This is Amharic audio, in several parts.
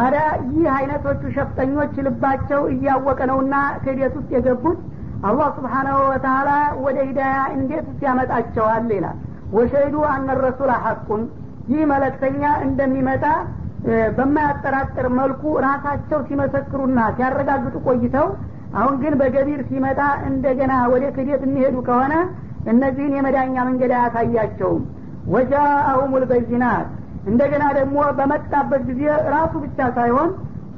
ታዲያ ይህ አይነቶቹ ሸፍጠኞች ልባቸው እያወቀ ነውና ክህደት ውስጥ የገቡት አላህ ስብሓናሁ ወተላ ወደ ሂዳያ እንዴት ያመጣቸዋል ይላል። ወሸሂዱ አነ ረሱል ሐቁን ይህ መለክተኛ እንደሚመጣ በማያጠራጥር መልኩ ራሳቸው ሲመሰክሩና ሲያረጋግጡ ቆይተው አሁን ግን በገቢር ሲመጣ እንደገና ወደ ክህደት የሚሄዱ ከሆነ እነዚህን የመዳኛ መንገድ አያሳያቸውም። ወጃአሁም ልበይናት እንደገና ደግሞ በመጣበት ጊዜ ራሱ ብቻ ሳይሆን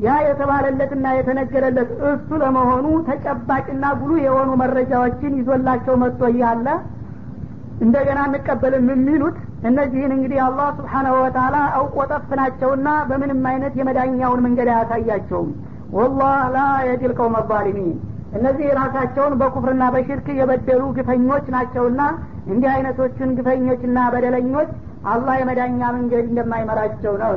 ያ የተባለለትና የተነገረለት እሱ ለመሆኑ ተጨባጭና ጉሉ የሆኑ መረጃዎችን ይዞላቸው መጥቶ እያለ እንደገና እንቀበልም የሚሉት እነዚህን እንግዲህ አላህ ስብሓናሁ ወተላ አውቆ ጠፍናቸውና በምንም አይነት የመዳኛውን መንገድ አያሳያቸውም። ወላህ ላ የዲል አዛሊሚን እነዚህ ራሳቸውን በኩፍርና በሽርክ የበደሉ ግፈኞች ናቸውና እንዲህ አይነቶቹን ግፈኞችና በደለኞች አላህ የመዳኛ መንገድ እንደማይመራቸው ነው።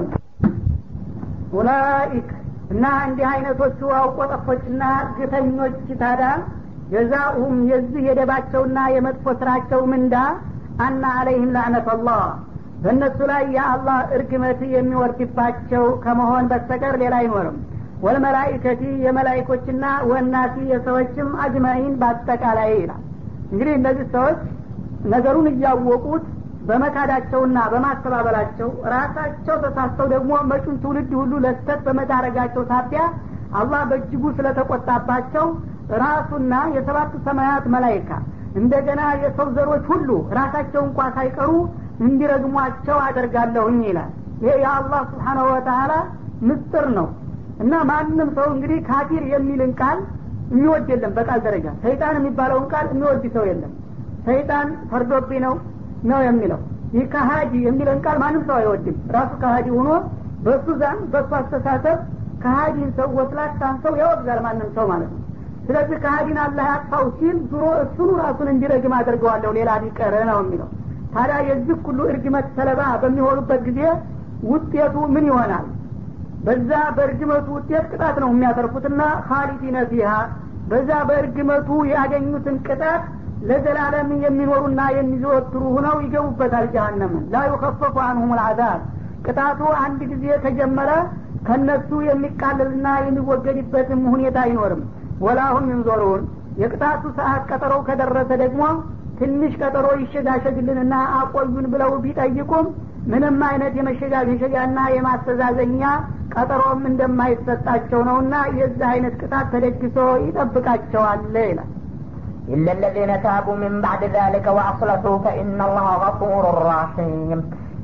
ኡላኢክ እና እንዲህ አይነቶቹ አውቆጠፎችና ግፈኞች ታዳ ጀዛኡሁም የዚህ የደባቸውና የመጥፎ ስራቸው ምንዳ? አና አለይህም ላዕነት አላህ በእነሱ ላይ የአላህ እርግመት የሚወርድባቸው ከመሆን በስተቀር ሌላ አይኖርም። ወልመላይከቲ የመላይኮችና ወናሲ የሰዎችም አጅማኢን በአጠቃላይ ይላል። እንግዲህ እነዚህ ሰዎች ነገሩን እያወቁት በመካዳቸውና በማስተባበላቸው ራሳቸው ተሳስተው ደግሞ መጩን ትውልድ ሁሉ ለስተት በመዳረጋቸው ሳቢያ አላህ በእጅጉ ስለተቆጣባቸው ራሱና የሰባቱ ሰማያት መላይካ እንደገና የሰው ዘሮች ሁሉ ራሳቸው እንኳ ሳይቀሩ እንዲረግሟቸው አደርጋለሁኝ ይላል። ይሄ የአላህ ስብሓናሁ ወተላ ምስጥር ነው። እና ማንም ሰው እንግዲህ ካፊር የሚልን ቃል የሚወድ የለም በቃል ደረጃ። ሰይጣን የሚባለውን ቃል የሚወድ ሰው የለም። ሰይጣን ፈርዶብኝ ነው ነው የሚለው። ይህ ከሀዲ የሚለን ቃል ማንም ሰው አይወድም። ራሱ ከሀዲ ሆኖ በእሱ ዛን በእሱ አስተሳሰብ ከሀዲን ሰው ወስላታን ሰው ያወግዛል ማንም ሰው ማለት ነው። ስለዚህ ከሀዲን አላህ ያጥፋው ሲል ዙሮ እሱኑ ራሱን እንዲረግም አድርገዋለሁ ሌላ ቢቀር ነው የሚለው። ታዲያ የዚህ ሁሉ እርግመት ሰለባ በሚሆኑበት ጊዜ ውጤቱ ምን ይሆናል? በዛ በእርግመቱ ውጤት ቅጣት ነው የሚያተርፉትና ካሊዲነ ፊሃ በዛ በእርግመቱ ያገኙትን ቅጣት ለዘላለም የሚኖሩና የሚዘወትሩ ሁነው ይገቡበታል ጀሀነምን ላ ዩከፈፉ አንሁም ልአዛብ ቅጣቱ አንድ ጊዜ ከጀመረ ከነሱ የሚቃለልና የሚወገድበትም ሁኔታ አይኖርም። ወላሁም ይንዞሩን የቅጣቱ ሰዓት ቀጠሮው ከደረሰ ደግሞ ትንሽ ቀጠሮ ይሸጋሸግልንና አቆዩን ብለው ቢጠይቁም ምንም አይነት የመሸጋሸጊያና የማስተዛዘኛ ቀጠሮም እንደማይሰጣቸው ነውና የዚህ አይነት ቅጣት ተደግሶ ይጠብቃቸዋል ይላል إلا الذين تابوا من بعد ذلك وأصلحوا فإن الله غفور رحيم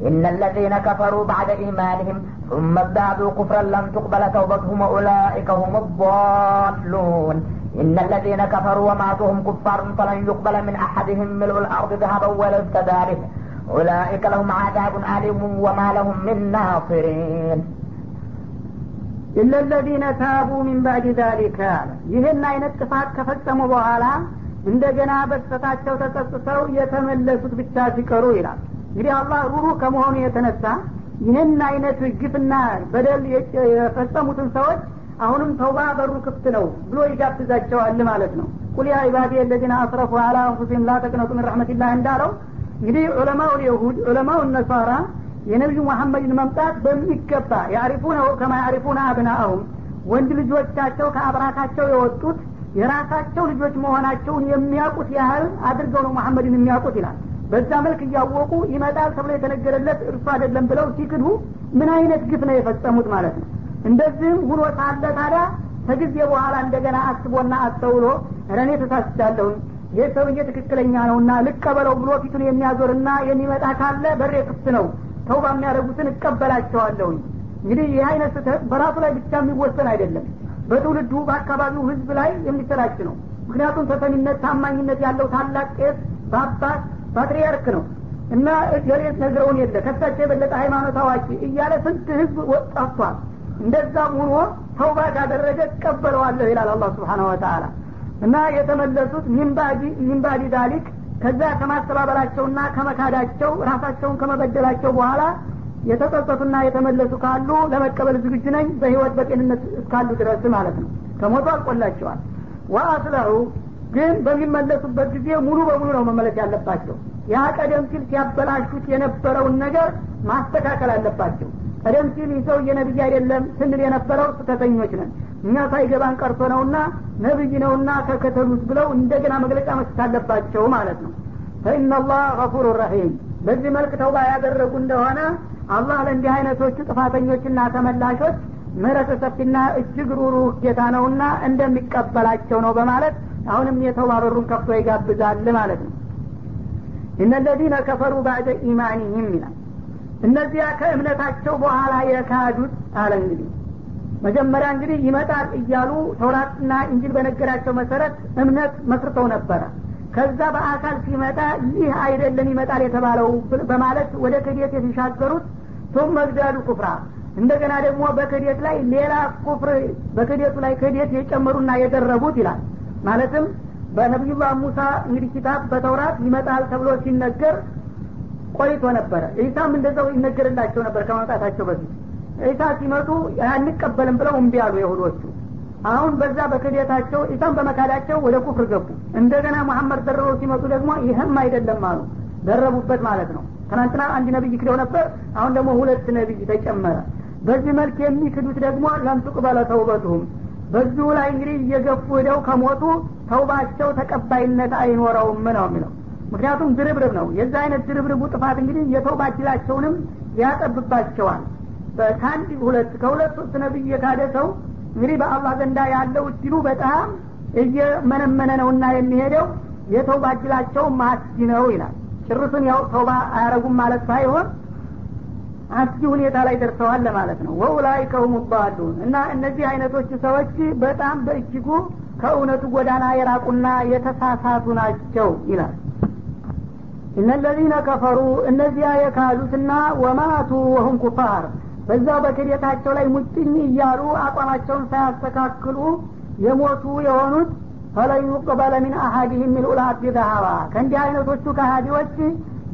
إن الذين كفروا بعد إيمانهم ثم ازدادوا كفرا لم تقبل توبتهم أولئك هم الضالون إن الذين كفروا وماتوا هم كفار فلن يقبل من أحدهم ملء الأرض ذهبا ولا افتدى به أولئك لهم عذاب أليم وما لهم من ناصرين ኢለ ለዚነ ታቡ ሚን ባዕድ ዛሊከ ይህን አይነት ጥፋት ከፈጸሙ በኋላ እንደገና በስተታቸው ተጸጽተው የተመለሱት ብቻ ሲቀሩ ይላል። እንግዲህ አላህ ሩሩህ ከመሆኑ የተነሳ ይህን አይነት ግፍና በደል የፈጸሙትን ሰዎች አሁንም ተውባ በሩ ክፍት ነው ብሎ ይጋብዛቸዋል ማለት ነው። ቁል ያ ኢባዲ የለዚነ አስረፉ አላ አንፉሲም ላ ተቅነጡ ምን ረሕመትላህ እንዳለው እንግዲህ ዑለማው ልየሁድ ዑለማው ነሳራ የነቢዩ መሐመድን መምጣት በሚገባ ያሪፉነሁ ከማ ያሪፉነ አብናአሁም ወንድ ልጆቻቸው ከአብራካቸው የወጡት የራሳቸው ልጆች መሆናቸውን የሚያውቁት ያህል አድርገው ነው መሐመድን የሚያውቁት ይላል። በዛ መልክ እያወቁ ይመጣል ተብሎ የተነገረለት እርሱ አይደለም ብለው ሲክዱ ምን አይነት ግፍ ነው የፈጸሙት ማለት ነው? እንደዚህም ሁኖ ሳለ ታዲያ ከጊዜ በኋላ እንደገና አስቦና አስተውሎ እኔ ተሳስቻለሁኝ ይህ ሰውዬ ትክክለኛ ነውና ልቀበለው ብሎ ፊቱን የሚያዞርና የሚመጣ ካለ በሬ ክፍት ነው ተውባ የሚያደርጉትን እቀበላቸዋለሁኝ። እንግዲህ ይህ አይነት ስህተት በራሱ ላይ ብቻ የሚወሰን አይደለም በትውልዱ በአካባቢው ህዝብ ላይ የሚሰራጭ ነው። ምክንያቱም ተሰሚነት ታማኝነት ያለው ታላቅ ቄስ በአባት ፓትሪያርክ ነው እና ገሌት ነግረውን የለ ከሳቸው የበለጠ ሃይማኖት አዋቂ እያለ ስንት ህዝብ ጠፍቷል እንደዛም ሆኖ ተውባ ካደረገ እቀበለዋለሁ ይላል አላህ ስብሓን ወተላ እና የተመለሱት ሚንባዲ ዳሊክ ከዛ ከማስተባበላቸውና ከመካዳቸው ራሳቸውን ከመበደላቸው በኋላ የተጸጸቱና የተመለሱ ካሉ ለመቀበል ዝግጁ ነኝ። በህይወት በጤንነት እስካሉ ድረስ ማለት ነው። ከሞቱ አልቆላቸዋል። ወአስለሁ ግን በሚመለሱበት ጊዜ ሙሉ በሙሉ ነው መመለስ ያለባቸው። ያ ቀደም ሲል ሲያበላሹት የነበረውን ነገር ማስተካከል አለባቸው። ቀደም ሲል ይህ ሰው የነቢይ አይደለም ስንል የነበረው ስህተተኞች ነን። እኛ ሳይገባን ቀርቶ ነውና ነቢይ ነውና ተከተሉት ብለው እንደገና መግለጫ መስጠት አለባቸው ማለት ነው። ፈኢናላህ ገፉር ረሒም። በዚህ መልክ ተውባ ያደረጉ እንደሆነ አላህ ለእንዲህ አይነቶቹ ጥፋተኞችና ተመላሾች ምህረተ ሰፊና እጅግ ሩሩህ ጌታ ነውና እንደሚቀበላቸው ነው በማለት አሁንም የተውባ በሩን ከፍቶ ይጋብዛል ማለት ነው። እነ ለዚነ ከፈሩ ባዕደ ኢማኒህም ይላል። እነዚያ ከእምነታቸው በኋላ የካዱት አለ እንግዲህ። መጀመሪያ እንግዲህ ይመጣል እያሉ ተውራትና እንጅል በነገራቸው መሰረት እምነት መስርተው ነበረ ከዛ በአካል ሲመጣ ይህ አይደለም ይመጣል የተባለው በማለት ወደ ክዴት የተሻገሩት ቱም መግዳሉ ኩፍራ እንደገና ደግሞ በክዴት ላይ ሌላ ኩፍር በክዴቱ ላይ ክዴት የጨመሩና የደረቡት ይላል። ማለትም በነቢዩላህ ሙሳ እንግዲህ ኪታብ በተውራት ይመጣል ተብሎ ሲነገር ቆይቶ ነበረ። ዒሳም እንደዛው ይነገርላቸው ነበር ከመምጣታቸው በፊት። ዒሳ ሲመጡ አንቀበልም ብለው እምቢ አሉ የሁዶቹ አሁን በዛ በክዴታቸው ዒሳም በመካዳቸው ወደ ኩፍር ገቡ። እንደገና መሐመድ ደርበው ሲመጡ ደግሞ ይህም አይደለም አሉ። ደረቡበት ማለት ነው። ትናንትና አንድ ነቢይ ክደው ነበር አሁን ደግሞ ሁለት ነቢይ ተጨመረ። በዚህ መልክ የሚክዱት ደግሞ ለምትቅበለ ተውበቱሁም። በዚሁ ላይ እንግዲህ እየገፉ ሄደው ከሞቱ ተውባቸው ተቀባይነት አይኖረውም ነው የሚለው። ምክንያቱም ድርብርብ ነው። የዛ አይነት ድርብርቡ ጥፋት እንግዲህ የተውባ ያጠብባቸዋል። ከአንድ ሁለት ከሁለት ሶስት ነቢይ የካደ ሰው እንግዲህ በአላህ ዘንዳ ያለው እድሉ በጣም እየመነመነ ነውና የሚሄደው የተውባ እድላቸው ማስጊ ነው ይላል። ጭርሱን ያው ተውባ አያረጉም ማለት ሳይሆን አስጊ ሁኔታ ላይ ደርሰዋል ለማለት ነው። ወኡላይከ ሁም እና እነዚህ አይነቶቹ ሰዎች በጣም በእጅጉ ከእውነቱ ጎዳና የራቁና የተሳሳቱ ናቸው ይላል። እነለዚነ ከፈሩ እነዚያ የካሉትና ወማቱ ወሁም ኩፋር በዛው በክዴታቸው ላይ ሙጭኝ እያሉ አቋማቸውን ሳያስተካክሉ የሞቱ የሆኑት ፈለን ዩቅበለ ሚን አሀዲህም አርድ ዘሀባ ከእንዲህ አይነቶቹ ከሃዲዎች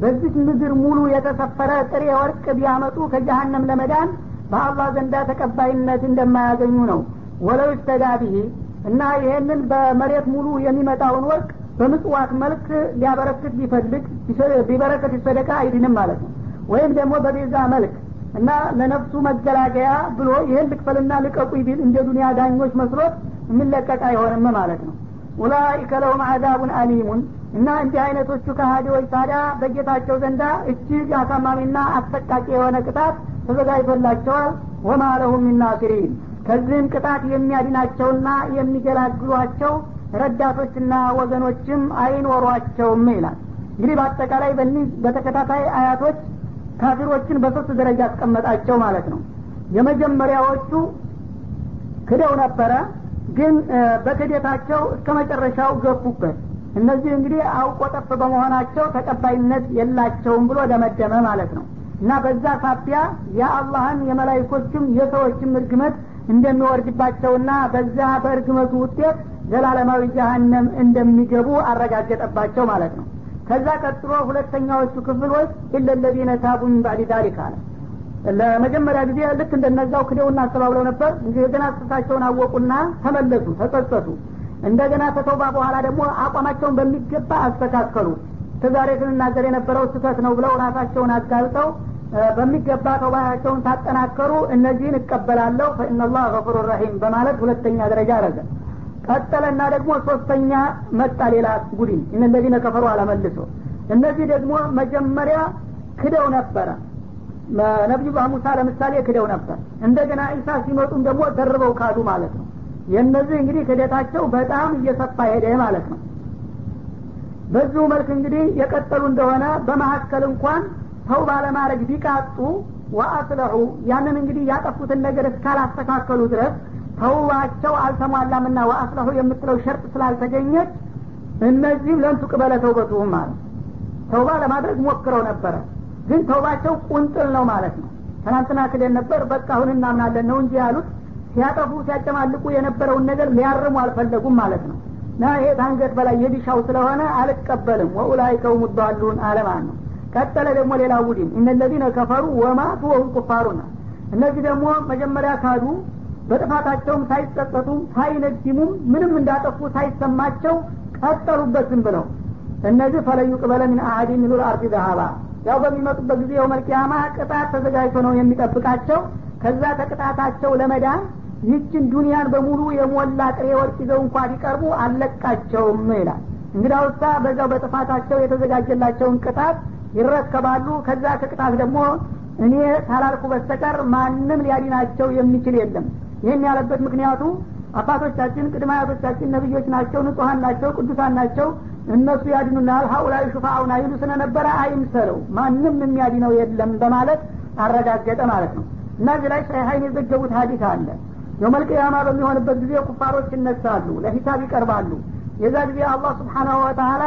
በዚህ ምድር ሙሉ የተሰፈረ ጥሬ ወርቅ ቢያመጡ ከጀሀነም ለመዳን በአላህ ዘንዳ ተቀባይነት እንደማያገኙ ነው። ወለው ስተጋቢህ እና ይህንን በመሬት ሙሉ የሚመጣውን ወርቅ በምጽዋት መልክ ሊያበረክት ቢፈልግ ቢበረከት ይሰደቃ አይድንም ማለት ነው። ወይም ደግሞ በቤዛ መልክ እና ለነፍሱ መገላገያ ብሎ ይህን ልክፈልና ልቀቁ ቢል እንደ ዱኒያ ዳኞች መስሎት የሚለቀቅ አይሆንም ማለት ነው። ኡላይከ ለሁም አዛቡን አሊሙን። እና እንዲህ አይነቶቹ ከሃዲዎች ታዲያ በጌታቸው ዘንዳ እጅግ አሳማሚና አሰቃቂ የሆነ ቅጣት ተዘጋጅቶላቸዋል። ወማ ለሁም ሚናሲሪን ከዚህም ቅጣት የሚያድናቸውና የሚገላግሏቸው ረዳቶችና ወገኖችም አይኖሯቸውም ይላል። እንግዲህ በአጠቃላይ በተከታታይ አያቶች ካፊሮችን በሶስት ደረጃ አስቀመጣቸው ማለት ነው። የመጀመሪያዎቹ ክደው ነበረ ግን በክደታቸው እስከ መጨረሻው ገፉበት። እነዚህ እንግዲህ አውቆ ጠፍ በመሆናቸው ተቀባይነት የላቸውም ብሎ ደመደመ ማለት ነው። እና በዛ ሳቢያ የአላህን የመላይኮችም የሰዎችም እርግመት እንደሚወርድባቸውና በዛ በእርግመቱ ውጤት ዘላለማዊ ጀሀነም እንደሚገቡ አረጋገጠባቸው ማለት ነው ከዛ ቀጥሎ ሁለተኛዎቹ ክፍሎች ኢለለዚነ ታቡ ሚን ባዕድ ዛሊክ አለ። ለመጀመሪያ ጊዜ ልክ እንደነዛው ክደውና አስተባብለው ነበር። እንደገና ስህተታቸውን አወቁና ተመለሱ ተጸጸቱ። እንደገና ከተውባ በኋላ ደግሞ አቋማቸውን በሚገባ አስተካከሉ። እስከዛሬ ስንናገር የነበረው ስህተት ነው ብለው ራሳቸውን አጋልጠው በሚገባ ተውባቸውን ታጠናከሩ እነዚህን እቀበላለሁ ፈኢናላህ ገፉሩ ረሒም በማለት ሁለተኛ ደረጃ አረገ ቀጠለና ደግሞ ሶስተኛ መጣ ሌላ ቡድን እነዚህነ ከፈሩ አለመልሶ እነዚህ ደግሞ መጀመሪያ ክደው ነበረ። ነቢዩላህ ሙሳ ለምሳሌ ክደው ነበር። እንደገና ኢሳ ሲመጡም ደግሞ ደርበው ካዱ ማለት ነው። የእነዚህ እንግዲህ ክደታቸው በጣም እየሰፋ ሄደ ማለት ነው። በዚሁ መልክ እንግዲህ የቀጠሉ እንደሆነ በመካከል እንኳን ሰው ባለማድረግ ቢቃጡ ወአስለሑ ያንን እንግዲህ ያጠፉትን ነገር እስካላስተካከሉ ድረስ ተውባቸው አልተሟላምና ወአስለሑ የምትለው ሸርጥ ስላልተገኘች እነዚህም ለንቱ ቅበለ ተውበቱሁም ማለት ተውባ ለማድረግ ሞክረው ነበረ ግን ተውባቸው ቁንጥል ነው ማለት ነው። ትናንትና ክደን ነበር በቃ አሁን እናምናለን ነው እንጂ ያሉት ሲያጠፉ ሲያጨማልቁ የነበረውን ነገር ሊያርሙ አልፈለጉም ማለት ነው። እና ይሄ ታንገት በላይ የዲሻው ስለሆነ አልቀበልም። ወኡላይከ ሁም ዳሉን አለማን ነው። ቀጠለ ደግሞ ሌላ ቡድን እነለዚነ ከፈሩ ወማቱ ወሁም ኩፋሩና እነዚህ ደግሞ መጀመሪያ ካዱ በጥፋታቸውም ሳይጸጸቱም ሳይነዲሙም ምንም እንዳጠፉ ሳይሰማቸው ቀጠሉበት ዝም ብለው እነዚህ ፈለዩ ቅበለ ምን አሀዲ ሚሉል አርዲ ዘሀባ ያው በሚመጡበት ጊዜ የውመልቅያማ ቅጣት ተዘጋጅቶ ነው የሚጠብቃቸው። ከዛ ተቅጣታቸው ለመዳን ይችን ዱንያን በሙሉ የሞላ ጥሬ ወርቅ ይዘው እንኳ ቢቀርቡ አለቃቸውም ይላል። እንግዳውሳ በዛው በጥፋታቸው የተዘጋጀላቸውን ቅጣት ይረከባሉ። ከዛ ከቅጣት ደግሞ እኔ ታላልኩ በስተቀር ማንም ሊያዲናቸው የሚችል የለም ይህን ያለበት ምክንያቱ አባቶቻችን ቅድመ አያቶቻችን ነቢዮች ናቸው ንጹሀን ናቸው ቅዱሳን ናቸው። እነሱ ያድኑናል ሀኡላይ ሹፋአውና ይሉ ስለነበረ አይምሰለው ማንም የሚያድነው የለም በማለት አረጋገጠ ማለት ነው። እና እዚህ ላይ ሸይሀይን የዘገቡት ሀዲስ አለ። የመልቅያማ በሚሆንበት ጊዜ ኩፋሮች ይነሳሉ ለሂሳብ ይቀርባሉ። የዛ ጊዜ አላህ ስብሓናሁ ወተላ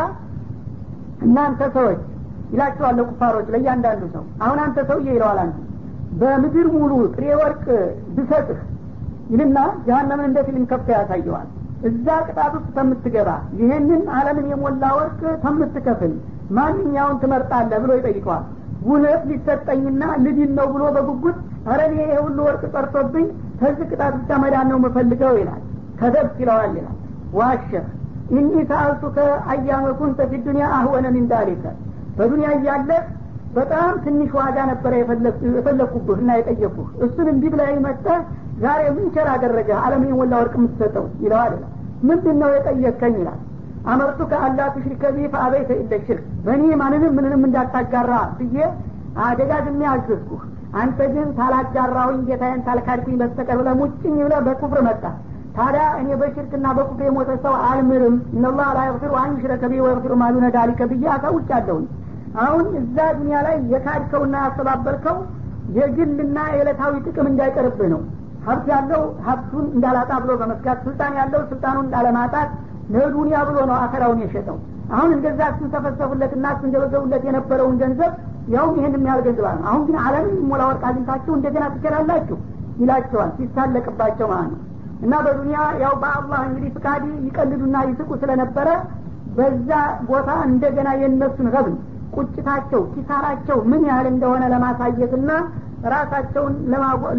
እናንተ ሰዎች ይላቸዋል ለኩፋሮች ለእያንዳንዱ ሰው አሁን አንተ ሰውዬ ይለዋል አንዱ በምድር ሙሉ ጥሬ ወርቅ ብሰጥህ ይልና ጀሀነምን እንደ ፊልም ያሳየዋል። እዛ ቅጣት ውስጥ ከምትገባ ይህንን አለምን የሞላ ወርቅ ከምትከፍል ማንኛውን ትመርጣለህ ብሎ ይጠይቀዋል። ውነት ሊሰጠኝና ልድን ነው ብሎ በጉጉት ኧረ እኔ ይሄ ሁሉ ወርቅ ጠርቶብኝ ከዚህ ቅጣት ብቻ መዳን ነው የምፈልገው ይላል። ከደብት ይለዋል ይላል። ዋሸህ! ኢኒ ሰአልቱከ አያመ ኩንተ ፊ ዱኒያ አህወነ ሚን በዱኒያ እያለህ በጣም ትንሽ ዋጋ ነበረ የፈለግኩብህ እና የጠየቅኩህ እሱን እንዲህ ብለህ መጥተህ ዛሬ ምን ቸር አደረገ? አለምን የሞላ ወርቅ የምትሰጠው ይለዋል ምንድን ነው የጠየቅከኝ ይላል። أمرتك ألا تشرك بي فأبيت إلا الشرك። በእኔ ማንንም ምንንም እንዳታጋራ ብዬ አደጋግሜ አዘዝኩህ አንተ ግን ታላጋራሁኝ ጌታዬን ታልካድኩኝ በስተቀር ብለህ ሙጭኝ ብለህ በኩፍር መጣ። ታዲያ እኔ በሽርክና በኩፍር የሞተ ሰው አልምርም። إن الله لا يغفر أن يشرك به ويغفر ما دون ذلك ብዬ አሳውጫለሁኝ። አሁን እዛ ዱኒያ ላይ የካድከውና ያስተባበልከው የግልና የዕለታዊ ጥቅም እንዳይቀርብህ ነው ሀብት ያለው ሀብቱን እንዳላጣ ብሎ በመስጋት ስልጣን ያለው ስልጣኑን እንዳለማጣት ለዱኒያ ብሎ ነው አኸራውን የሸጠው። አሁን እንደዛ ስንሰፈሰፉለትና ስንገበገቡለት የነበረውን ገንዘብ ያውም ይህን የሚያህል ገንዘብ አለ አሁን ግን አለምን ሞላ ወርቅ አግኝታችሁ እንደገና ትችላላችሁ ይላቸዋል። ሲሳለቅባቸው ማለት ነው። እና በዱኒያ ያው በአላህ እንግዲህ ፍቃድ ይቀልዱና ይስቁ ስለነበረ በዛ ቦታ እንደገና የእነሱን ረብን ቁጭታቸው ኪሳራቸው ምን ያህል እንደሆነ ለማሳየትና ራሳቸውን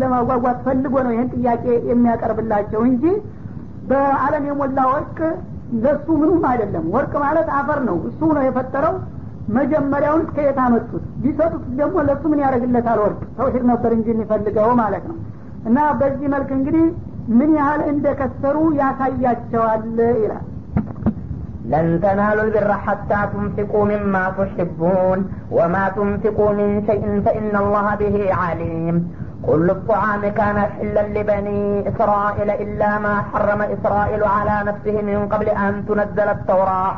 ለማጓጓት ፈልጎ ነው ይህን ጥያቄ የሚያቀርብላቸው እንጂ በአለም የሞላ ወርቅ ለሱ ምንም አይደለም። ወርቅ ማለት አፈር ነው። እሱ ነው የፈጠረው። መጀመሪያውን ከየት አመጡት? ቢሰጡት ደግሞ ለሱ ምን ያደረግለታል ወርቅ ተውሂድ ነበር እንጂ የሚፈልገው ማለት ነው። እና በዚህ መልክ እንግዲህ ምን ያህል እንደከሰሩ ያሳያቸዋል ይላል لن تنالوا البر حتى تنفقوا مما تحبون وما تنفقوا من شيء فإن الله به عليم. كل الطعام كان حلا لبني إسرائيل إلا ما حرم إسرائيل على نفسه من قبل أن تنزل التوراة.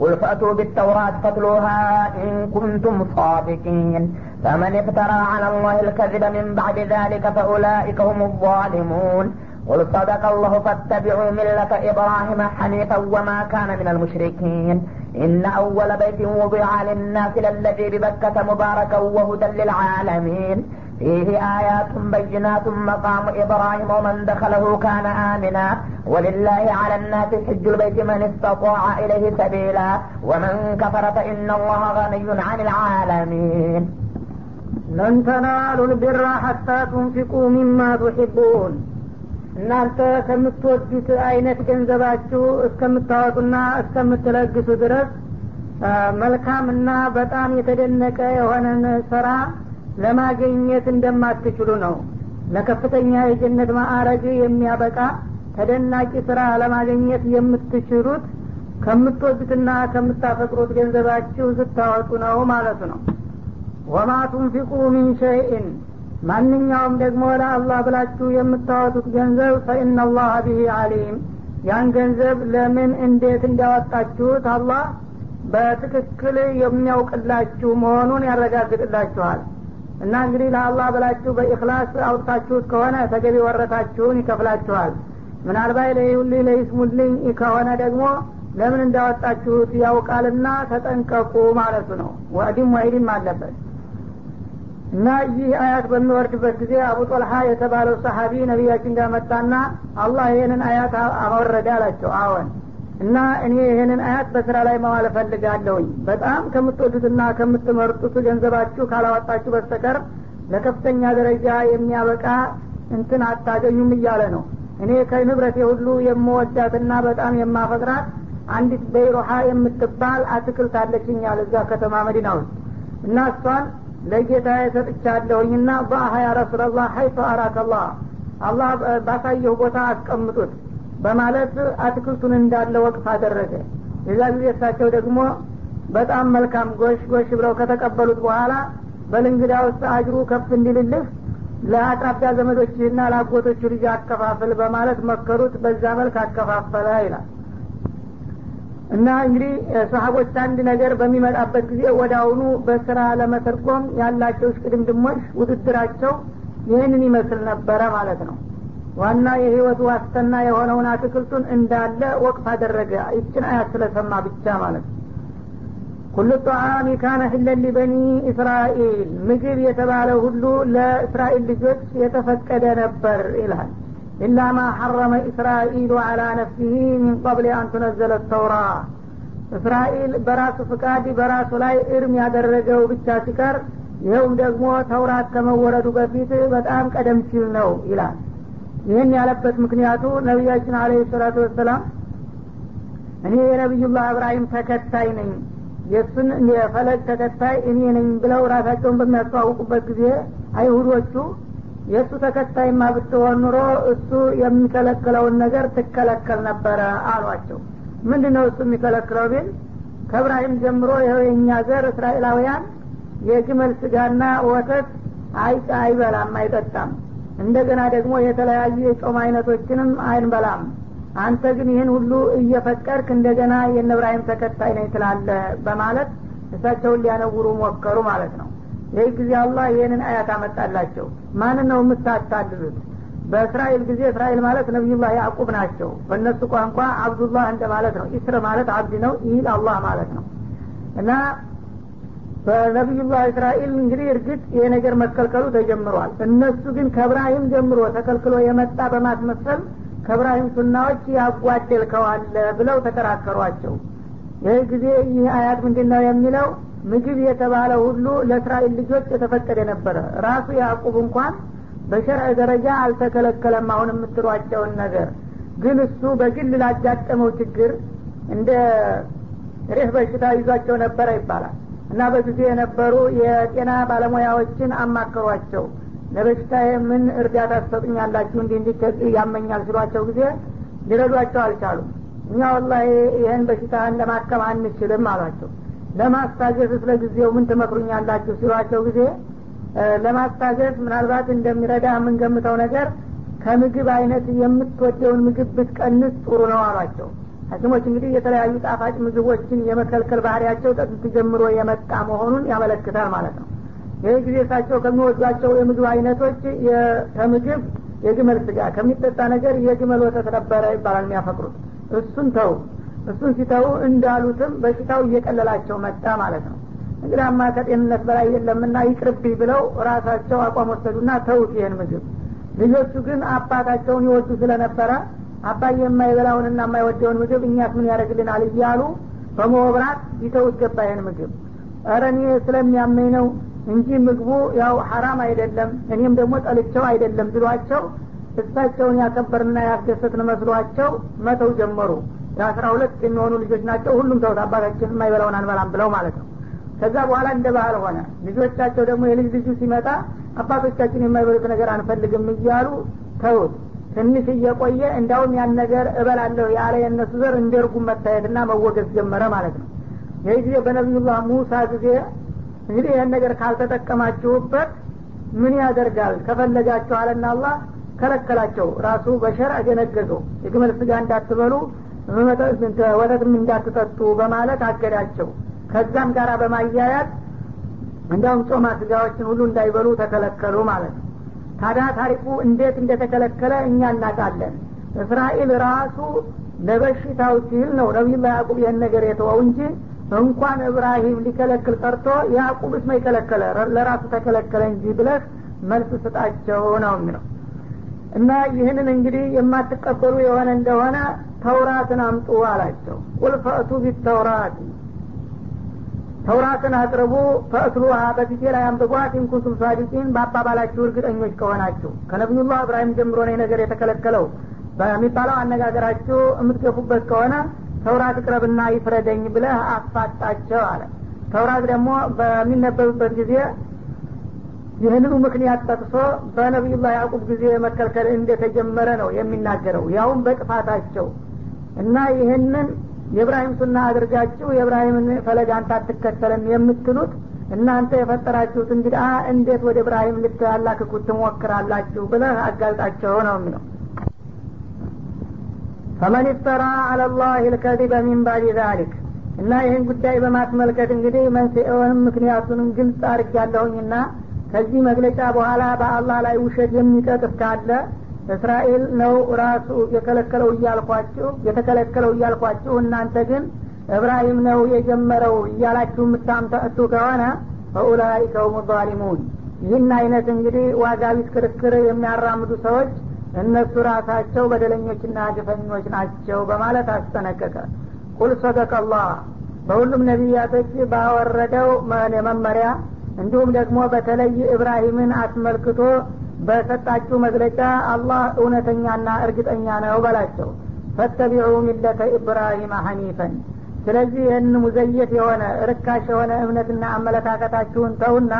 قل فأتوا بالتوراة فاتلوها إن كنتم صادقين. فمن افترى على الله الكذب من بعد ذلك فأولئك هم الظالمون. قل صدق الله فاتبعوا ملة إبراهيم حنيفا وما كان من المشركين. إن أول بيت وضع للناس للذي ببكة مباركا وهدى للعالمين. فيه آيات بينات مقام إبراهيم ومن دخله كان آمنا. ولله على الناس حج البيت من استطاع إليه سبيلا. ومن كفر فإن الله غني عن العالمين. لن تنالوا البر حتى تنفقوا مما تحبون. እናንተ ከምትወዱት አይነት ገንዘባችሁ እስከምታወጡና እስከምትለግሱ ድረስ መልካምና በጣም የተደነቀ የሆነን ስራ ለማግኘት እንደማትችሉ ነው። ለከፍተኛ የጀነት ማዕረግ የሚያበቃ ተደናቂ ስራ ለማግኘት የምትችሉት ከምትወዱትና ከምታፈቅሩት ገንዘባችሁ ስታወጡ ነው ማለቱ ነው። وما تنفقوا من شيء ማንኛውም ደግሞ ለአላህ ብላችሁ የምታወጡት ገንዘብ فإن الله به عليم ያን ገንዘብ ለምን እንዴት እንዳወጣችሁት አላህ በትክክል የሚያውቅላችሁ መሆኑን ያረጋግጥላችኋል። እና እንግዲህ ለአላህ ብላችሁ በኢክላስ አውጥታችሁት ከሆነ ተገቢ ወረታችሁን ይከፍላችኋል። ምናልባት ለይሁልኝ ለይስሙልኝ ከሆነ ደግሞ ለምን እንዳወጣችሁት ያውቃልና ተጠንቀቁ ማለቱ ነው። ወዕድም ወዒድም አለበት እና ይህ አያት በሚወርድበት ጊዜ አቡ ጦልሀ የተባለው ሰሀቢ ነቢያችን ጋር መጣና አላህ ይህንን አያት አወረደ አላቸው። አዎን። እና እኔ ይህንን አያት በስራ ላይ መዋል እፈልጋለሁኝ። በጣም ከምትወዱትና ከምትመርጡት ገንዘባችሁ ካላወጣችሁ በስተቀር ለከፍተኛ ደረጃ የሚያበቃ እንትን አታገኙም እያለ ነው። እኔ ከንብረቴ ሁሉ የምወዳትና በጣም የማፈቅራት አንዲት በይሮሃ የምትባል አትክልት አለችኛል እዛ ከተማ መዲና ውስጥ። እና እሷን ለጌታ የሰጥቻለሁኝና በአሀ ያ ረሱላላህ ሀይቶ አራከላህ አላህ ባሳየው ቦታ አስቀምጡት በማለት አትክልቱን እንዳለ ወቅፍ አደረገ። የዛ ጊዜ እሳቸው ደግሞ በጣም መልካም ጎሽ ጎሽ ብለው ከተቀበሉት በኋላ በልንግዳ ውስጥ አጅሩ ከፍ እንዲልልህ ለአቅራቢያ ዘመዶችህና ለአጎቶቹ ልጅ አከፋፍል በማለት መከሩት። በዛ መልክ አከፋፈለ ይላል እና እንግዲህ ሰሀቦች አንድ ነገር በሚመጣበት ጊዜ ወደ አሁኑ በስራ ለመተርጎም ያላቸው እሽቅድምድሞች ውድድራቸው ይህንን ይመስል ነበረ ማለት ነው። ዋና የህይወት ዋስተና የሆነውን አትክልቱን እንዳለ ወቅፍ አደረገ። ይችን አያት ስለሰማ ብቻ ማለት ነው። ኩሉ ጣዓሚ ካነ ሒለን ሊበኒ እስራኤል ምግብ የተባለ ሁሉ ለእስራኤል ልጆች የተፈቀደ ነበር ይልሃል ኢላ ማ ሐረመ እስራኤሉ አላ ነፍሲህ ሚን ቀብል አን ቱነዘለ ተውራ እስራኤል በራሱ ፍቃድ በራሱ ላይ እርም ያደረገው ብቻ ሲቀር ይኸውም ደግሞ ተውራት ከመወረዱ በፊት በጣም ቀደም ሲል ነው ይላል። ይህን ያለበት ምክንያቱ ነቢያችን አለ ሰላቱ ወሰላም እኔ የነቢዩላህ እብራሂም ተከታይ ነኝ የእሱን የፈለግ ተከታይ እኔ ነኝ ብለው ራሳቸውን በሚያስተዋውቁበት ጊዜ አይሁዶቹ የእሱ ተከታይማ ብትሆን ኑሮ እሱ የሚከለክለውን ነገር ትከለከል ነበረ አሏቸው። ምንድ ነው እሱ የሚከለክለው ቢል ከእብራሂም ጀምሮ ይኸው የእኛ ዘር እስራኤላውያን የግመል ስጋና ወተት አይበላም አይጠጣም። እንደገና ደግሞ የተለያዩ የጾም አይነቶችንም አይንበላም። አንተ ግን ይህን ሁሉ እየፈቀድክ እንደገና የነ ተከታይ ነኝ ትላለ በማለት እሳቸውን ሊያነውሩ ሞከሩ ማለት ነው ይህ ጊዜ አላህ ይህንን አያት አመጣላቸው። ማንን ነው የምታታልሉት? በእስራኤል ጊዜ እስራኤል ማለት ነቢዩላህ ያዕቁብ ናቸው። በእነሱ ቋንቋ አብዱላህ እንደ ማለት ነው። ኢስር ማለት አብድ ነው ይህ አላህ ማለት ነው። እና በነቢዩላህ እስራኤል እንግዲህ እርግጥ ይሄ ነገር መከልከሉ ተጀምሯል። እነሱ ግን ከእብራሂም ጀምሮ ተከልክሎ የመጣ በማስመሰል ከእብራሂም ሱናዎች ያጓደልከዋል ብለው ተከራከሯቸው። ይህ ጊዜ ይህ አያት ምንድን ነው የሚለው ምግብ የተባለ ሁሉ ለእስራኤል ልጆች የተፈቀደ ነበረ። ራሱ ያዕቁብ እንኳን በሸርዕ ደረጃ አልተከለከለም አሁን የምትሏቸውን ነገር። ግን እሱ በግል ላጋጠመው ችግር እንደ ሬህ በሽታ ይዟቸው ነበረ ይባላል። እና በጊዜ የነበሩ የጤና ባለሙያዎችን አማከሯቸው። ለበሽታ ምን እርዳታ ትሰጡኛላችሁ? እንዲህ እንዲህ ያመኛል ሲሏቸው ጊዜ ሊረዷቸው አልቻሉም። እኛ ወላ ይህን በሽታህን ለማከም አንችልም አሏቸው ለማስታገስ ስለ ጊዜው ምን ትመክሩኛላችሁ ሲሏቸው ጊዜ ለማስታገስ ምናልባት እንደሚረዳ የምንገምተው ነገር ከምግብ አይነት የምትወደውን ምግብ ብትቀንስ ጥሩ ነው አሏቸው። ሀኪሞች እንግዲህ የተለያዩ ጣፋጭ ምግቦችን የመከልከል ባህሪያቸው ጥንት ጀምሮ የመጣ መሆኑን ያመለክታል ማለት ነው። ይህ ጊዜ እሳቸው ከሚወዷቸው የምግብ አይነቶች ከምግብ የግመል ስጋ ከሚጠጣ ነገር የግመል ወተት ነበረ ይባላል የሚያፈቅሩት። እሱን ተው እሱን ሲተው እንዳሉትም በሽታው እየቀለላቸው መጣ ማለት ነው። እንግዲህ አማ ከጤንነት በላይ የለምና ይቅርብኝ ብለው ራሳቸው አቋም ወሰዱና ተውት ይህን ምግብ። ልጆቹ ግን አባታቸውን ይወዱ ስለነበረ አባዬ የማይበላውንና የማይወደውን ምግብ እኛስ ምን ያደርግልናል እያሉ በመወብራት ይተውት ገባ ይህን ምግብ። እረ እኔ ስለሚያመኝ ነው እንጂ ምግቡ ያው ሐራም አይደለም እኔም ደግሞ ጠልቸው አይደለም ብሏቸው እሳቸውን ያከበርና ያስደሰትን መስሏቸው መተው ጀመሩ የአስራ ሁለት የሚሆኑ ልጆች ናቸው። ሁሉም ተውት አባታችን የማይበላውን አንበላም ብለው ማለት ነው። ከዛ በኋላ እንደ ባህል ሆነ። ልጆቻቸው ደግሞ የልጅ ልጁ ሲመጣ አባቶቻችን የማይበሉት ነገር አንፈልግም እያሉ ተውት። ትንሽ እየቆየ እንዳውም ያን ነገር እበላለሁ ያለ የእነሱ ዘር እንደ እርጉም መታየትና መወገዝ ጀመረ ማለት ነው። ይህ ጊዜ በነቢዩላህ ሙሳ ጊዜ እንግዲህ ይህን ነገር ካልተጠቀማችሁበት ምን ያደርጋል? ከፈለጋችሁ አለና አላህ ከለከላቸው። ራሱ በሸርዕ ደነገገው የግመል ስጋ እንዳትበሉ ወተትም እንዳትጠጡ በማለት አገዳቸው። ከዛም ጋር በማያያዝ እንዲያውም ጮማ ስጋዎችን ሁሉ እንዳይበሉ ተከለከሉ ማለት ነው። ታዲያ ታሪኩ እንዴት እንደተከለከለ እኛ እናውቃለን። እስራኤል ራሱ ለበሽታው ሲል ነው ነቢዩላ ያዕቁብ ይህን ነገር የተወው እንጂ እንኳን እብራሂም ሊከለክል ቀርቶ ያዕቁብ እስመ ይከለከለ? ለራሱ ተከለከለ እንጂ ብለህ መልስ ስጣቸው ነው የሚለው። እና ይህንን እንግዲህ የማትቀበሉ የሆነ እንደሆነ ተውራትን አምጡ አላቸው። ቁል ፈእቱ ቢተውራት ተውራትን አቅርቡ። ፈእትሉሃ በፊቴ ላይ አንብቧት። ኢንኩንቱም ሳዲቂን በአባባላችሁ እርግጠኞች ከሆናችሁ። ከነቢዩላህ እብራሂም ጀምሮ ነው ነገር የተከለከለው። በሚባለው አነጋገራችሁ የምትገፉበት ከሆነ ተውራት ቅረብና ይፍረደኝ ብለህ አፋጣቸው አለ። ተውራት ደግሞ በሚነበብበት ጊዜ ይህንኑ ምክንያት ጠቅሶ በነቢዩላህ ያዕቁብ ጊዜ መከልከል እንደተጀመረ ነው የሚናገረው። ያውም በጥፋታቸው እና ይህንን የእብራሂም ሱና አድርጋችሁ የእብራሂምን ፈለግ አንተ አትከተልም የምትሉት እናንተ የፈጠራችሁት እንግዲህ እንዴት ወደ እብራሂም ልታላክኩት ትሞክራላችሁ ብለህ አጋልጣቸው ነው የሚለው። ፈመን ይፍተራ አላ ላህ ልከዚበ ሚን ባዕድ ዛሊክ። እና ይህን ጉዳይ በማስመልከት እንግዲህ መንስኤውንም ምክንያቱንም ግልጽ አድርጊያለሁኝና ከዚህ መግለጫ በኋላ በአላህ ላይ ውሸት የሚቀጥፍ ካለ እስራኤል ነው ራሱ የከለከለው እያልኳችሁ የተከለከለው እያልኳችሁ እናንተ ግን እብራሂም ነው የጀመረው እያላችሁ የምታምተእቱ ከሆነ ፈኡላይከ ሁም ዛሊሙን። ይህን አይነት እንግዲህ ዋጋ ቢስ ክርክር የሚያራምዱ ሰዎች እነሱ ራሳቸው በደለኞችና ግፈኞች ናቸው በማለት አስጠነቀቀ። ቁል ሰደቀ በሁሉም ነቢያቶች ባወረደው መመሪያ እንዲሁም ደግሞ በተለይ እብራሂምን አስመልክቶ በሰጣችሁ መግለጫ አላህ እውነተኛና እርግጠኛ ነው በላቸው። ፈተቢዑ ሚለተ ኢብራሂም ሐኒፈን። ስለዚህ ይህን ሙዘየት የሆነ ርካሽ የሆነ እምነትና አመለካከታችሁን ተውና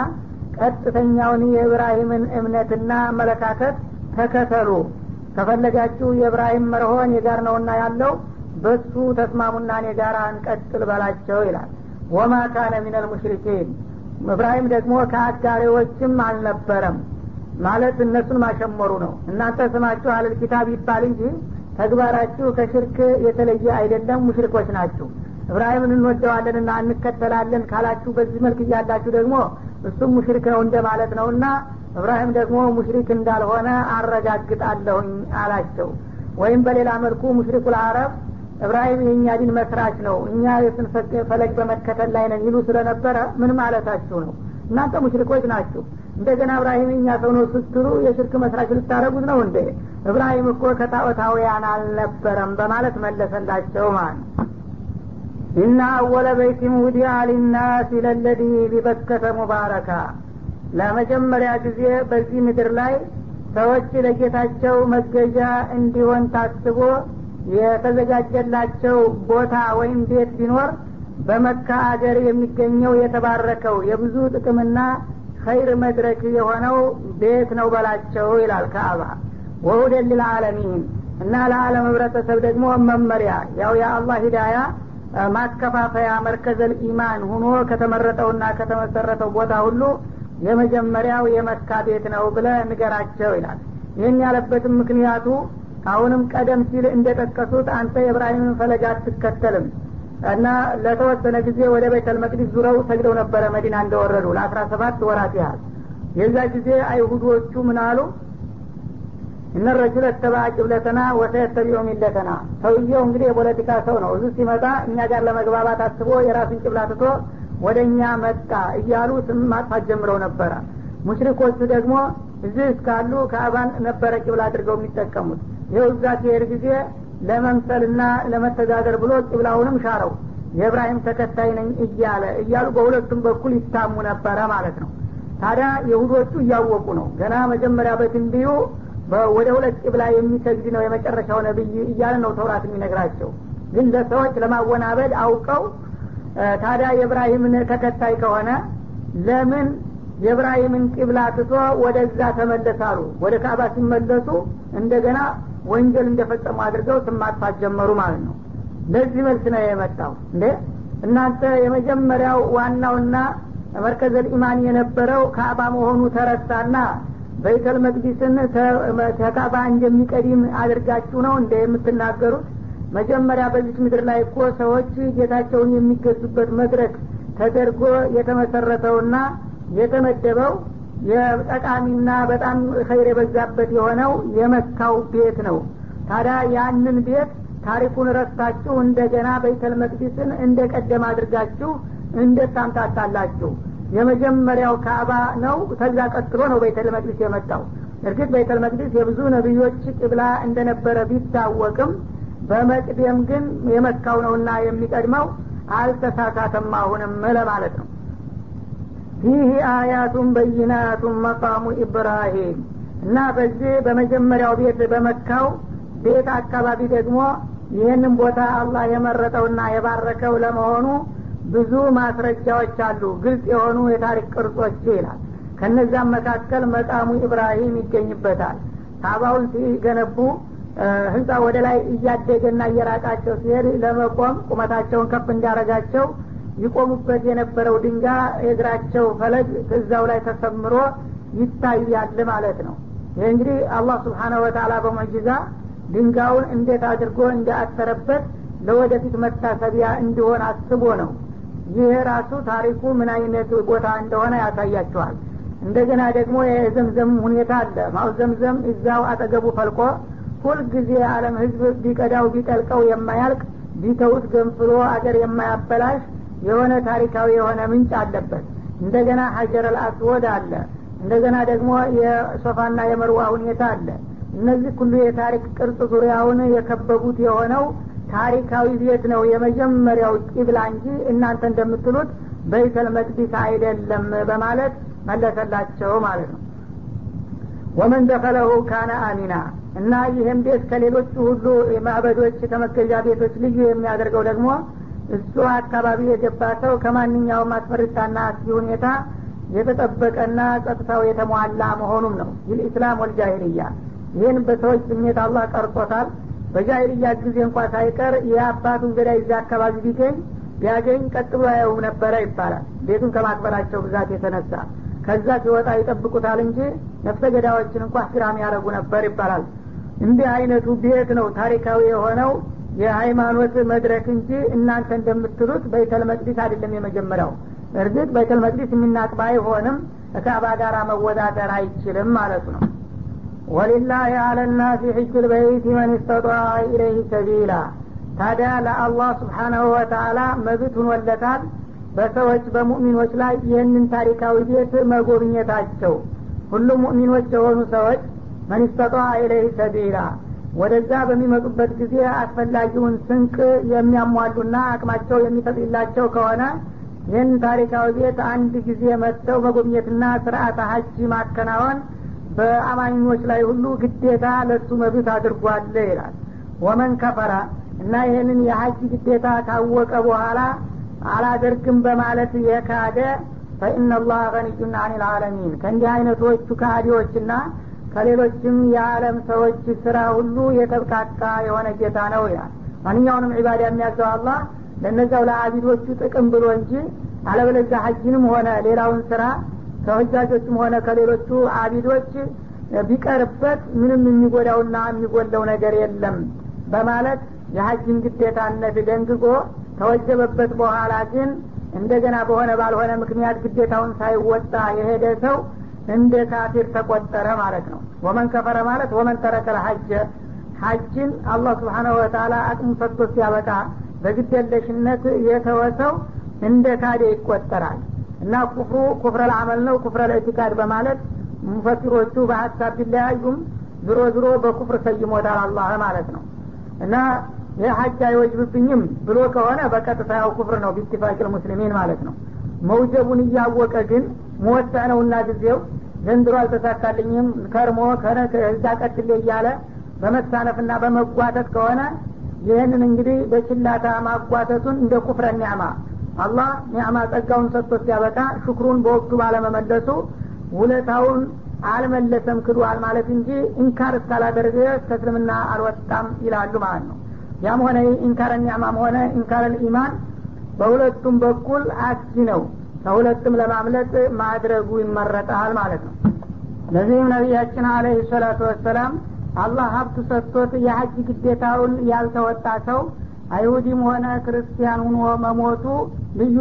ቀጥተኛውን የእብራሂምን እምነትና አመለካከት ተከተሉ። ከፈለጋችሁ የእብራሂም መርሆን የጋር ነውና ያለው በሱ ተስማሙና እኔ ጋር እንቀጥል በላቸው ይላል። ወማ ካነ ሚነል ሙሽሪኪን። እብራሂም ደግሞ ከአጋሪዎችም አልነበረም ማለት እነሱን ማሸመሩ ነው። እናንተ ስማችሁ አለል ኪታብ ይባል እንጂ ተግባራችሁ ከሽርክ የተለየ አይደለም። ሙሽሪኮች ናችሁ። እብራሂምን እንወደዋለንና እንከተላለን ካላችሁ በዚህ መልክ እያላችሁ ደግሞ እሱም ሙሽሪክ ነው እንደ ማለት ነውና እብራሂም ደግሞ ሙሽሪክ እንዳልሆነ አረጋግጣለሁኝ አላቸው። ወይም በሌላ መልኩ ሙሽሪኩ ልአረብ እብራሂም የእኛ ዲን መስራች ነው እኛ የስን ፈለግ በመከተል ላይ ነን ይሉ ስለነበረ ምን ማለታችሁ ነው? እናንተ ሙሽሪኮች ናችሁ እንደገና እብራሂም እኛ ሰው ነው ስትሉ የሽርክ መስራች ልታደረጉት ነው እንዴ? እብራሂም እኮ ከጣዖታውያን አልነበረም በማለት መለሰላቸው ማለት እና አወለ በይቲም ውዲያ ሊናስ ለለዲ ቢበከተ ሙባረካ። ለመጀመሪያ ጊዜ በዚህ ምድር ላይ ሰዎች ለጌታቸው መገዣ እንዲሆን ታስቦ የተዘጋጀላቸው ቦታ ወይም ቤት ቢኖር በመካ አገር የሚገኘው የተባረከው የብዙ ጥቅምና ኸይር መድረክ የሆነው ቤት ነው በላቸው ይላል ከአባ ወሁደን ልልዓለሚን እና ለዓለም ህብረተሰብ ደግሞ መመሪያ። ያው የአላህ ሂዳያ ማከፋፈያ መርከዘል ኢማን ሁኖ ከተመረጠውና ከተመሰረተው ቦታ ሁሉ የመጀመሪያው የመካ ቤት ነው ብለ ንገራቸው ይላል። ይህን ያለበትም ምክንያቱ አሁንም ቀደም ሲል እንደጠቀሱት አንተ የእብራሂምን ፈለግ አትከተልም እና ለተወሰነ ጊዜ ወደ ቤተል መቅዲስ ዙረው ሰግደው ነበረ መዲና እንደወረዱ ለአስራ ሰባት ወራት ያህል። የዛ ጊዜ አይሁዶቹ ምን አሉ? እነ ረጁለ ተባ ቂብለተና ወሰየተቢዑ ሚለተና። ሰውየው እንግዲህ የፖለቲካ ሰው ነው። እዚህ ሲመጣ እኛ ጋር ለመግባባት አስቦ የራሱን ቂብላ ትቶ ወደ እኛ መጣ እያሉ ስም ማጥፋት ጀምረው ነበረ። ሙሽሪኮቹ ደግሞ እዚህ እስካሉ ከአባን ነበረ ቂብላ አድርገው የሚጠቀሙት። ይኸው እዛ ሲሄድ ጊዜ ለመምሰልና ለመተዳደር ብሎ ቂብላውንም ሻረው። የእብራሂም ተከታይ ነኝ እያለ እያሉ በሁለቱም በኩል ይታሙ ነበረ ማለት ነው። ታዲያ የሁዶቹ እያወቁ ነው። ገና መጀመሪያ በትንቢዩ ወደ ሁለት ቂብላ የሚሰግድ ነው የመጨረሻው ነብይ እያለ ነው ተውራት የሚነግራቸው። ግን ለሰዎች ለማወናበድ አውቀው ታዲያ የእብራሂምን ተከታይ ከሆነ ለምን የእብራሂምን ቂብላ ትቶ ወደዛ ተመለሳሉ ወደ ካዕባ ሲመለሱ እንደገና ወንጀል እንደፈጸሙ አድርገው ስማጥፋት ጀመሩ ማለት ነው። ለዚህ መልስ ነው የመጣው። እንዴ? እናንተ የመጀመሪያው ዋናውና መርከዘል ኢማን የነበረው ካዕባ መሆኑ ተረሳና በይተል መቅዲስን ከካዕባ እንደሚቀዲም አድርጋችሁ ነው እንደ የምትናገሩት? መጀመሪያ በዚች ምድር ላይ እኮ ሰዎች ጌታቸውን የሚገዙበት መድረክ ተደርጎ የተመሰረተውና የተመደበው የጠቃሚና በጣም ኸይር የበዛበት የሆነው የመካው ቤት ነው። ታዲያ ያንን ቤት ታሪኩን ረስታችሁ እንደገና በይተል መቅዲስን እንደ ቀደም አድርጋችሁ እንዴት ታምታታላችሁ የመጀመሪያው ካዕባ ነው። ከዛ ቀጥሎ ነው በይተል መቅዲስ የመጣው። እርግጥ በይተል መቅዲስ የብዙ ነቢዮች ቅብላ እንደነበረ ቢታወቅም በመቅደም ግን የመካው ነውና የሚቀድመው አልተሳሳተም። አሁንም ለማለት ነው ፊህ አያቱን በይናቱን መቃሙ ኢብራሂም እና በዚህ በመጀመሪያው ቤት በመካው ቤት አካባቢ ደግሞ ይህንን ቦታ አላህ የመረጠውና የባረከው ለመሆኑ ብዙ ማስረጃዎች አሉ። ግልጽ የሆኑ የታሪክ ቅርጾች ይላል። ከነዛም መካከል መቃሙ ኢብራሂም ይገኝበታል። ካባውን ሲገነቡ ህንፃ ወደ ላይ እያደገና እየራቃቸው ሲሄድ ለመቆም ቁመታቸውን ከፍ እንዲያረጋቸው ይቆሙበት የነበረው ድንጋ የእግራቸው ፈለግ እዛው ላይ ተሰምሮ ይታያል ማለት ነው። ይህ እንግዲህ አላህ ስብሓነ ወተላ በሙዕጂዛ ድንጋውን እንዴት አድርጎ እንዳአተረበት ለወደፊት መታሰቢያ እንዲሆን አስቦ ነው። ይህ ራሱ ታሪኩ ምን አይነት ቦታ እንደሆነ ያሳያቸዋል እንደገና ደግሞ የዘምዘም ሁኔታ አለ። ማው ዘምዘም እዛው አጠገቡ ፈልቆ ሁልጊዜ የዓለም ህዝብ ቢቀዳው ቢጠልቀው የማያልቅ ቢተውት ገንፍሎ አገር የማያበላሽ የሆነ ታሪካዊ የሆነ ምንጭ አለበት። እንደገና ሀጀር አልአስወድ አለ። እንደገና ደግሞ የሶፋና የመርዋ ሁኔታ አለ። እነዚህ ሁሉ የታሪክ ቅርጽ ዙሪያውን የከበቡት የሆነው ታሪካዊ ቤት ነው የመጀመሪያው ቂብላ እንጂ እናንተ እንደምትሉት በይተል መቅዲስ አይደለም በማለት መለሰላቸው ማለት ነው። ወመን ደኸለሁ ካነ አሚና እና ይህም ቤት ከሌሎቹ ሁሉ ማዕበዶች ከመገዣ ቤቶች ልዩ የሚያደርገው ደግሞ እሱ አካባቢ የገባ ሰው ከማንኛውም አስፈሪታና አስጊ ሁኔታ የተጠበቀና ጸጥታው የተሟላ መሆኑም ነው። ይልኢስላም ወልጃሂልያ። ይህን በሰዎች ስሜት አላህ ቀርጾታል። በጃሂልያ ጊዜ እንኳ ሳይቀር የአባቱን ገዳይ እዚያ አካባቢ ቢገኝ ቢያገኝ ቀጥ ብሎ አየውም ነበረ ይባላል። ቤቱን ከማክበራቸው ብዛት የተነሳ ከዛ ሲወጣ ይጠብቁታል እንጂ ነፍሰ ገዳዮችን እንኳ ግራም ያደረጉ ነበር ይባላል። እንዲህ አይነቱ ቤት ነው ታሪካዊ የሆነው የሃይማኖት መድረክ እንጂ እናንተ እንደምትሉት በይተል መቅዲስ አይደለም የመጀመሪያው። እርግጥ በይተል መቅዲስ የሚናቅ ባይሆንም ከካባ ጋር መወዳደር አይችልም ማለት ነው። ወሊላህ አለናሲ ሕጅ ልበይት መን ስተጣ ኢለይህ ሰቢላ። ታዲያ ለአላህ ስብሓናሁ ወተአላ መብት ሁኖለታል በሰዎች በሙእሚኖች ላይ ይህንን ታሪካዊ ቤት መጎብኘታቸው። ሁሉም ሙእሚኖች የሆኑ ሰዎች መን ስተጣ ኢለይህ ሰቢላ ወደዛ በሚመጡበት ጊዜ አስፈላጊውን ስንቅ የሚያሟሉና አቅማቸው የሚፈቅድላቸው ከሆነ ይህን ታሪካዊ ቤት አንድ ጊዜ መጥተው መጎብኘትና ስርአተ ሀጅ ማከናወን በአማኞች ላይ ሁሉ ግዴታ ለሱ መብት አድርጓል ይላል። ወመን ከፈራ እና ይህንን የሀጅ ግዴታ ካወቀ በኋላ አላደርግም በማለት የካደ ፈኢናላህ ገኒዩን አን ልዓለሚን ከእንዲህ አይነቶቹ ከሃዲዎችና ከሌሎችም የዓለም ሰዎች ስራ ሁሉ የተብቃቃ የሆነ ጌታ ነው ይላል። ማንኛውንም ዒባዳ የሚያዘው አላህ ለእነዚያው ለአቢዶቹ ጥቅም ብሎ እንጂ አለበለዚያ ሀጅንም ሆነ ሌላውን ስራ ከህጃጆችም ሆነ ከሌሎቹ አቢዶች ቢቀርበት ምንም የሚጎዳውና የሚጎለው ነገር የለም በማለት የሀጅን ግዴታነት ደንግጎ ተወጀበበት በኋላ ግን እንደገና በሆነ ባልሆነ ምክንያት ግዴታውን ሳይወጣ የሄደ ሰው እንደ ካፊር ተቆጠረ ማለት ነው። ወመን ከፈረ ማለት ወመን ተረከለ ሀጀ ሀጅን አላህ ስብሓናሁ ወተላ አቅሙ ሰጥቶ ሲያበቃ በግደለሽነት የተወሰው እንደ ካደ ይቆጠራል። እና ኩፍሩ ኩፍረ ልአመል ነው ኩፍረ ልእቲካድ በማለት ሙፈሲሮቹ በሀሳብ ቢለያዩም ዝሮ ዝሮ በኩፍር ሰይሞታል አላህ ማለት ነው። እና ይህ ሀጅ አይወጅብብኝም ብሎ ከሆነ በቀጥታ ያው ኩፍር ነው ቢትፋቅል ሙስሊሚን ማለት ነው። መውጀቡን እያወቀ ግን መወጣ ነውና ጊዜው ዘንድሮ አልተሳካልኝም። ከርሞ ቀጥሌ እያለ በመሳነፍና በመጓተት ከሆነ ይህንን እንግዲህ በችላታ ማጓተቱን እንደ ኩፍረ ኒዕማ አላህ ኒዕማ ጸጋውን ሰጥቶ ሲያበቃ ሽክሩን በወቅቱ ባለመመለሱ ውለታውን አልመለሰም ክዷል ማለት እንጂ ኢንካር እስካላደረገ ከእስልምና አልወጣም ይላሉ ማለት ነው። ያም ሆነ ኢንካረ ኒዕማም ሆነ ኢንካረ ኢማን በሁለቱም በኩል አስጊ ነው ከሁለቱም ለማምለጥ ማድረጉ ይመረጣል ማለት ነው። ለዚህም ነቢያችን عليه الصلاة والسلام አላህ ሀብት ሰጥቶት የሀጅ ግዴታውን ያልተወጣ ሰው አይሁዲም ሆነ ክርስቲያን ሁኖ መሞቱ ልዩ